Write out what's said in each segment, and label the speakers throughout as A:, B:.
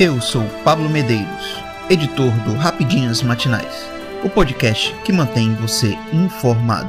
A: Eu sou Pablo Medeiros, editor do Rapidinhas Matinais, o podcast que mantém você informado.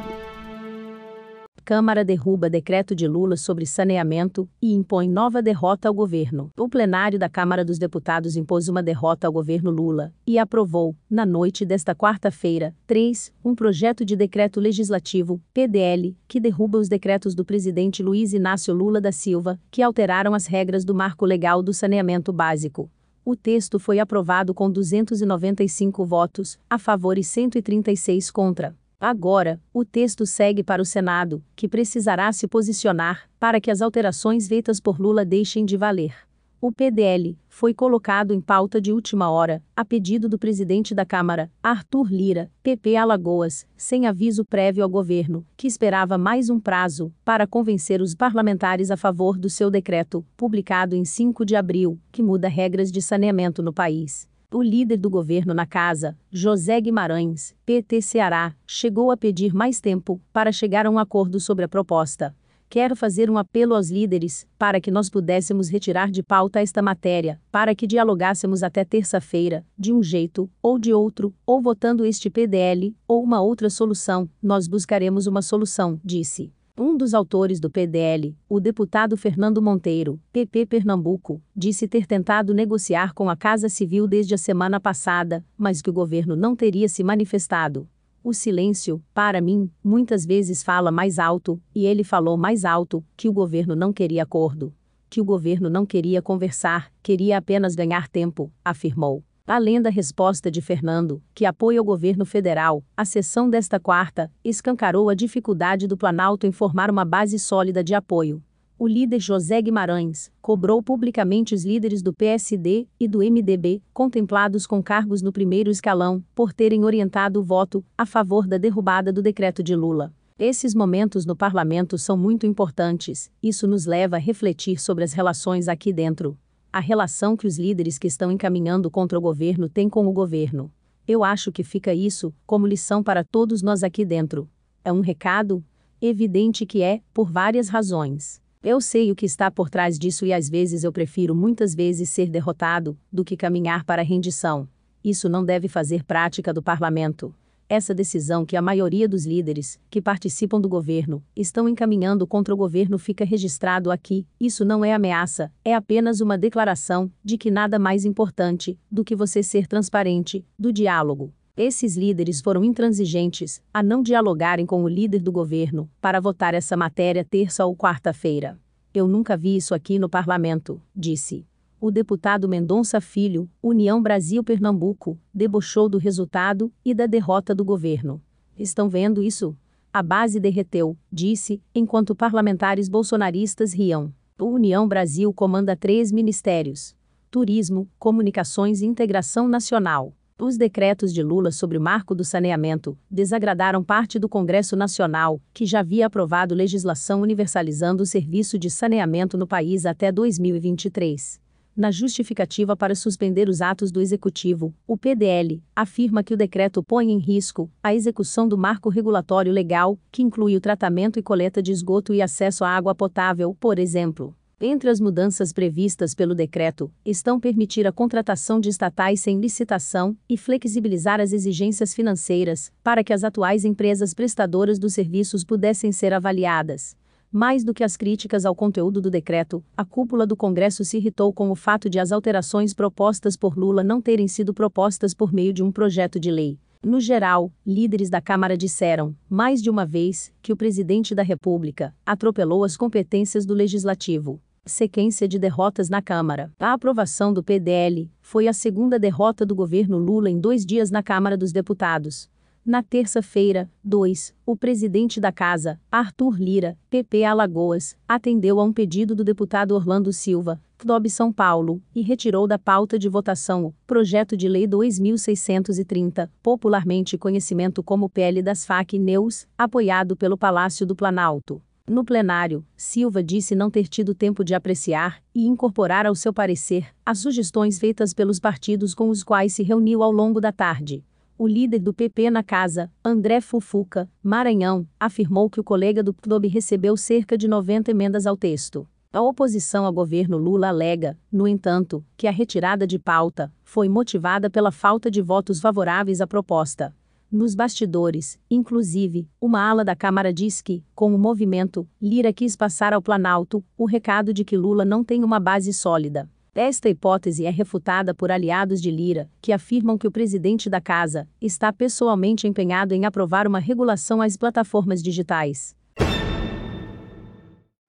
B: Câmara derruba decreto de Lula sobre saneamento e impõe nova derrota ao governo. O plenário da Câmara dos Deputados impôs uma derrota ao governo Lula e aprovou, na noite desta quarta-feira, 3, um projeto de decreto legislativo, PDL, que derruba os decretos do presidente Luiz Inácio Lula da Silva, que alteraram as regras do marco legal do saneamento básico. O texto foi aprovado com 295 votos a favor e 136 contra. Agora, o texto segue para o Senado, que precisará se posicionar para que as alterações feitas por Lula deixem de valer. O PDL foi colocado em pauta de última hora, a pedido do presidente da Câmara, Arthur Lira, PP Alagoas, sem aviso prévio ao governo, que esperava mais um prazo para convencer os parlamentares a favor do seu decreto, publicado em 5 de abril, que muda regras de saneamento no país. O líder do governo na casa, José Guimarães, PT Ceará, chegou a pedir mais tempo para chegar a um acordo sobre a proposta. Quero fazer um apelo aos líderes para que nós pudéssemos retirar de pauta esta matéria, para que dialogássemos até terça-feira, de um jeito ou de outro, ou votando este PDL, ou uma outra solução, nós buscaremos uma solução, disse. Um dos autores do PDL, o deputado Fernando Monteiro, PP Pernambuco, disse ter tentado negociar com a Casa Civil desde a semana passada, mas que o governo não teria se manifestado. O silêncio, para mim, muitas vezes fala mais alto, e ele falou mais alto, que o governo não queria acordo. Que o governo não queria conversar, queria apenas ganhar tempo, afirmou. Além da resposta de Fernando, que apoia o governo federal, a sessão desta quarta escancarou a dificuldade do Planalto em formar uma base sólida de apoio. O líder José Guimarães cobrou publicamente os líderes do PSD e do MDB, contemplados com cargos no primeiro escalão, por terem orientado o voto a favor da derrubada do decreto de Lula. Esses momentos no parlamento são muito importantes, isso nos leva a refletir sobre as relações aqui dentro a relação que os líderes que estão encaminhando contra o governo têm com o governo. Eu acho que fica isso como lição para todos nós aqui dentro. É um recado? Evidente que é, por várias razões. Eu sei o que está por trás disso e às vezes eu prefiro muitas vezes ser derrotado do que caminhar para a rendição. Isso não deve fazer prática do parlamento. Essa decisão que a maioria dos líderes, que participam do governo, estão encaminhando contra o governo fica registrado aqui. Isso não é ameaça, é apenas uma declaração de que nada mais importante do que você ser transparente, do diálogo. Esses líderes foram intransigentes a não dialogarem com o líder do governo para votar essa matéria terça ou quarta-feira. Eu nunca vi isso aqui no parlamento, disse o deputado Mendonça Filho, União Brasil Pernambuco, debochou do resultado e da derrota do governo. Estão vendo isso? A base derreteu, disse, enquanto parlamentares bolsonaristas riam. O União Brasil comanda três ministérios: Turismo, Comunicações e Integração Nacional. Os decretos de Lula sobre o marco do saneamento desagradaram parte do Congresso Nacional, que já havia aprovado legislação universalizando o serviço de saneamento no país até 2023 na justificativa para suspender os atos do Executivo, o PDL afirma que o decreto põe em risco a execução do marco regulatório legal, que inclui o tratamento e coleta de esgoto e acesso à água potável, por exemplo. Entre as mudanças previstas pelo decreto, estão permitir a contratação de estatais sem licitação e flexibilizar as exigências financeiras, para que as atuais empresas prestadoras dos serviços pudessem ser avaliadas. Mais do que as críticas ao conteúdo do decreto, a cúpula do Congresso se irritou com o fato de as alterações propostas por Lula não terem sido propostas por meio de um projeto de lei. No geral, líderes da Câmara disseram, mais de uma vez, que o presidente da República atropelou as competências do Legislativo. Sequência de derrotas na Câmara. A aprovação do PDL foi a segunda derrota do governo Lula em dois dias na Câmara dos Deputados. Na terça-feira, 2, o presidente da Casa, Arthur Lira, PP Alagoas, atendeu a um pedido do deputado Orlando Silva, CDOB São Paulo, e retirou da pauta de votação o Projeto de Lei 2630, popularmente conhecimento como PL das FAC Neus, apoiado pelo Palácio do Planalto. No plenário, Silva disse não ter tido tempo de apreciar e incorporar ao seu parecer as sugestões feitas pelos partidos com os quais se reuniu ao longo da tarde o líder do PP na casa, André Fufuca, Maranhão, afirmou que o colega do PDOB recebeu cerca de 90 emendas ao texto. A oposição ao governo Lula alega, no entanto, que a retirada de pauta foi motivada pela falta de votos favoráveis à proposta. Nos bastidores, inclusive, uma ala da Câmara diz que, com o movimento, Lira quis passar ao Planalto o recado de que Lula não tem uma base sólida. Esta hipótese é refutada por aliados de Lira, que afirmam que o presidente da casa está pessoalmente empenhado em aprovar uma regulação às plataformas digitais.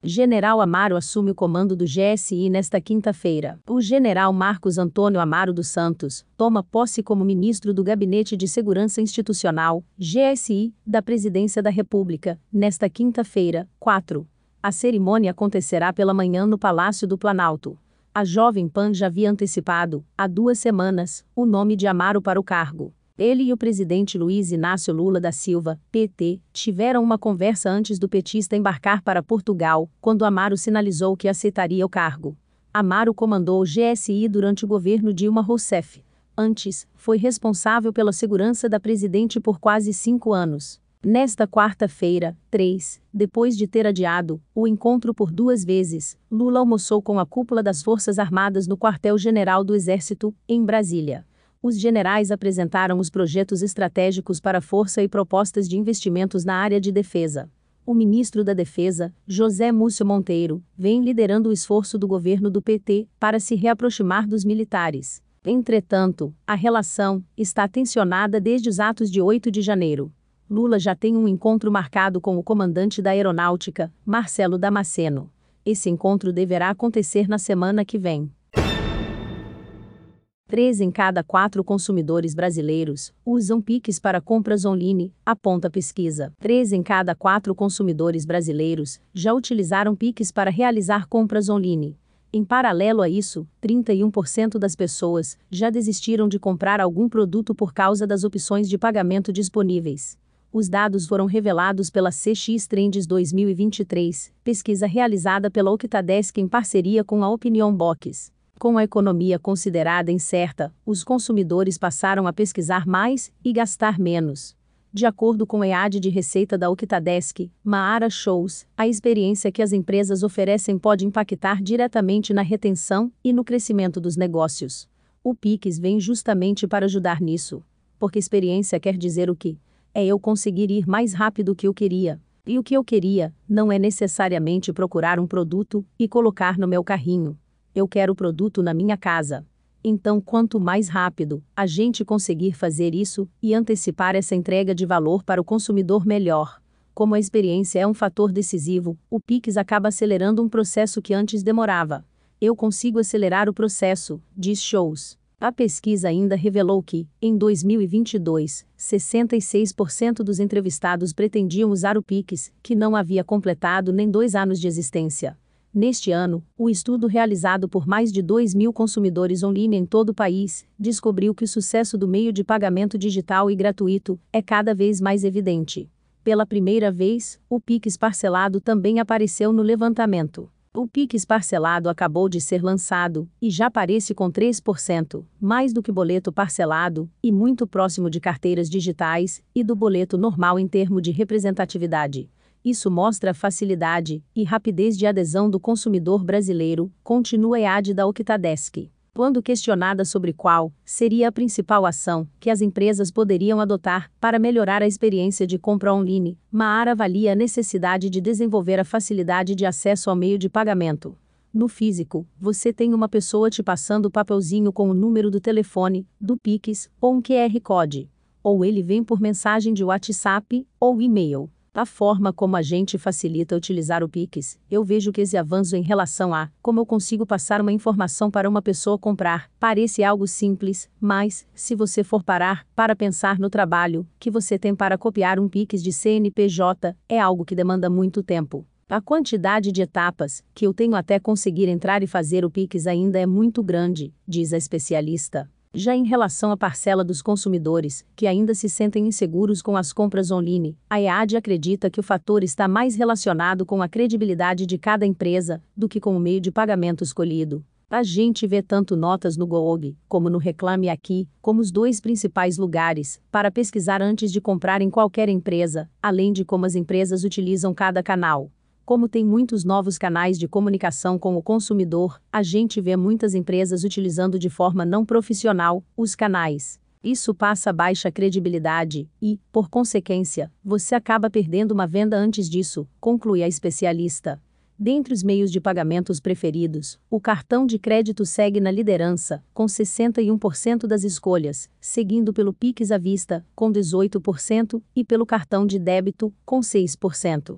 B: General Amaro assume o comando do GSI nesta quinta-feira. O general Marcos Antônio Amaro dos Santos toma posse como ministro do Gabinete de Segurança Institucional, GSI, da Presidência da República, nesta quinta-feira, 4. A cerimônia acontecerá pela manhã no Palácio do Planalto. A Jovem Pan já havia antecipado, há duas semanas, o nome de Amaro para o cargo. Ele e o presidente Luiz Inácio Lula da Silva, PT, tiveram uma conversa antes do petista embarcar para Portugal, quando Amaro sinalizou que aceitaria o cargo. Amaro comandou o GSI durante o governo Dilma Rousseff. Antes, foi responsável pela segurança da presidente por quase cinco anos. Nesta quarta-feira, 3, depois de ter adiado o encontro por duas vezes, Lula almoçou com a cúpula das Forças Armadas no quartel-general do Exército, em Brasília os generais apresentaram os projetos estratégicos para força e propostas de investimentos na área de defesa. O ministro da Defesa, José Múcio Monteiro, vem liderando o esforço do governo do PT para se reaproximar dos militares. Entretanto, a relação está tensionada desde os atos de 8 de janeiro. Lula já tem um encontro marcado com o comandante da Aeronáutica, Marcelo Damasceno. Esse encontro deverá acontecer na semana que vem. Três em cada quatro consumidores brasileiros usam Pix para compras online, aponta a pesquisa. Três em cada quatro consumidores brasileiros já utilizaram Pix para realizar compras online. Em paralelo a isso, 31% das pessoas já desistiram de comprar algum produto por causa das opções de pagamento disponíveis. Os dados foram revelados pela CX Trends 2023, pesquisa realizada pela Octadesk em parceria com a Opinion Box. Com a economia considerada incerta, os consumidores passaram a pesquisar mais e gastar menos. De acordo com a EAD de receita da Octadesk, Maara Shows, a experiência que as empresas oferecem pode impactar diretamente na retenção e no crescimento dos negócios. O Pix vem justamente para ajudar nisso. Porque experiência quer dizer o que? É eu conseguir ir mais rápido que eu queria. E o que eu queria não é necessariamente procurar um produto e colocar no meu carrinho. Eu quero o produto na minha casa. Então, quanto mais rápido a gente conseguir fazer isso e antecipar essa entrega de valor para o consumidor, melhor. Como a experiência é um fator decisivo, o Pix acaba acelerando um processo que antes demorava. Eu consigo acelerar o processo, diz Shows. A pesquisa ainda revelou que, em 2022, 66% dos entrevistados pretendiam usar o Pix, que não havia completado nem dois anos de existência. Neste ano, o estudo realizado por mais de 2 mil consumidores online em todo o país descobriu que o sucesso do meio de pagamento digital e gratuito é cada vez mais evidente. Pela primeira vez, o Pix parcelado também apareceu no levantamento. O Pix parcelado acabou de ser lançado e já aparece com 3%, mais do que boleto parcelado e muito próximo de carteiras digitais e do boleto normal em termo de representatividade. Isso mostra a facilidade e rapidez de adesão do consumidor brasileiro, continua EAD da Octadesk. Quando questionada sobre qual seria a principal ação que as empresas poderiam adotar para melhorar a experiência de compra online, Maara avalia a necessidade de desenvolver a facilidade de acesso ao meio de pagamento. No físico, você tem uma pessoa te passando o papelzinho com o número do telefone, do Pix ou um QR Code. Ou ele vem por mensagem de WhatsApp ou e-mail. Da forma como a gente facilita utilizar o Pix, eu vejo que esse avanço em relação a como eu consigo passar uma informação para uma pessoa comprar parece algo simples, mas, se você for parar para pensar no trabalho que você tem para copiar um Pix de CNPJ, é algo que demanda muito tempo. A quantidade de etapas que eu tenho até conseguir entrar e fazer o Pix ainda é muito grande, diz a especialista. Já em relação à parcela dos consumidores, que ainda se sentem inseguros com as compras online, a EAD acredita que o fator está mais relacionado com a credibilidade de cada empresa do que com o meio de pagamento escolhido. A gente vê tanto notas no Goog, como no Reclame Aqui, como os dois principais lugares, para pesquisar antes de comprar em qualquer empresa, além de como as empresas utilizam cada canal. Como tem muitos novos canais de comunicação com o consumidor, a gente vê muitas empresas utilizando de forma não profissional os canais. Isso passa baixa credibilidade e, por consequência, você acaba perdendo uma venda antes disso, conclui a especialista. Dentre os meios de pagamentos preferidos, o cartão de crédito segue na liderança, com 61% das escolhas, seguindo pelo Pix à vista, com 18%, e pelo cartão de débito, com 6%.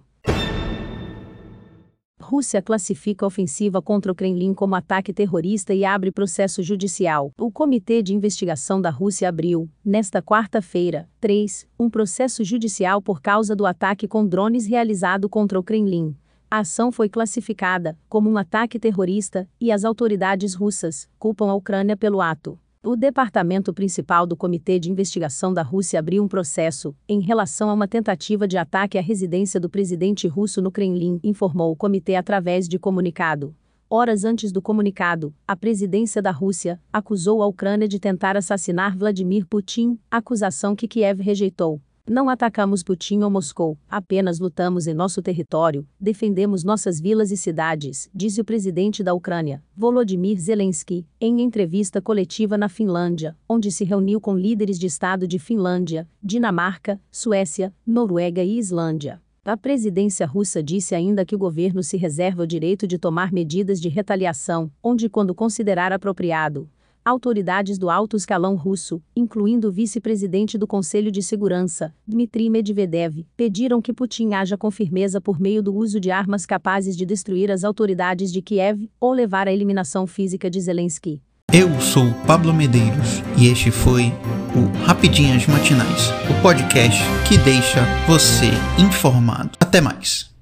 B: Rússia classifica a ofensiva contra o Kremlin como ataque terrorista e abre processo judicial. O Comitê de Investigação da Rússia abriu, nesta quarta-feira, 3, um processo judicial por causa do ataque com drones realizado contra o Kremlin. A ação foi classificada como um ataque terrorista e as autoridades russas culpam a Ucrânia pelo ato. O departamento principal do Comitê de Investigação da Rússia abriu um processo em relação a uma tentativa de ataque à residência do presidente russo no Kremlin, informou o comitê através de comunicado. Horas antes do comunicado, a presidência da Rússia acusou a Ucrânia de tentar assassinar Vladimir Putin, acusação que Kiev rejeitou. Não atacamos Putin ou Moscou, apenas lutamos em nosso território, defendemos nossas vilas e cidades, disse o presidente da Ucrânia, Volodymyr Zelensky, em entrevista coletiva na Finlândia, onde se reuniu com líderes de Estado de Finlândia, Dinamarca, Suécia, Noruega e Islândia. A presidência russa disse ainda que o governo se reserva o direito de tomar medidas de retaliação, onde quando considerar apropriado, autoridades do alto escalão russo, incluindo o vice-presidente do Conselho de Segurança, Dmitry Medvedev, pediram que Putin haja com firmeza por meio do uso de armas capazes de destruir as autoridades de Kiev ou levar à eliminação física de Zelensky.
A: Eu sou Pablo Medeiros e este foi o Rapidinhas Matinais, o podcast que deixa você informado. Até mais.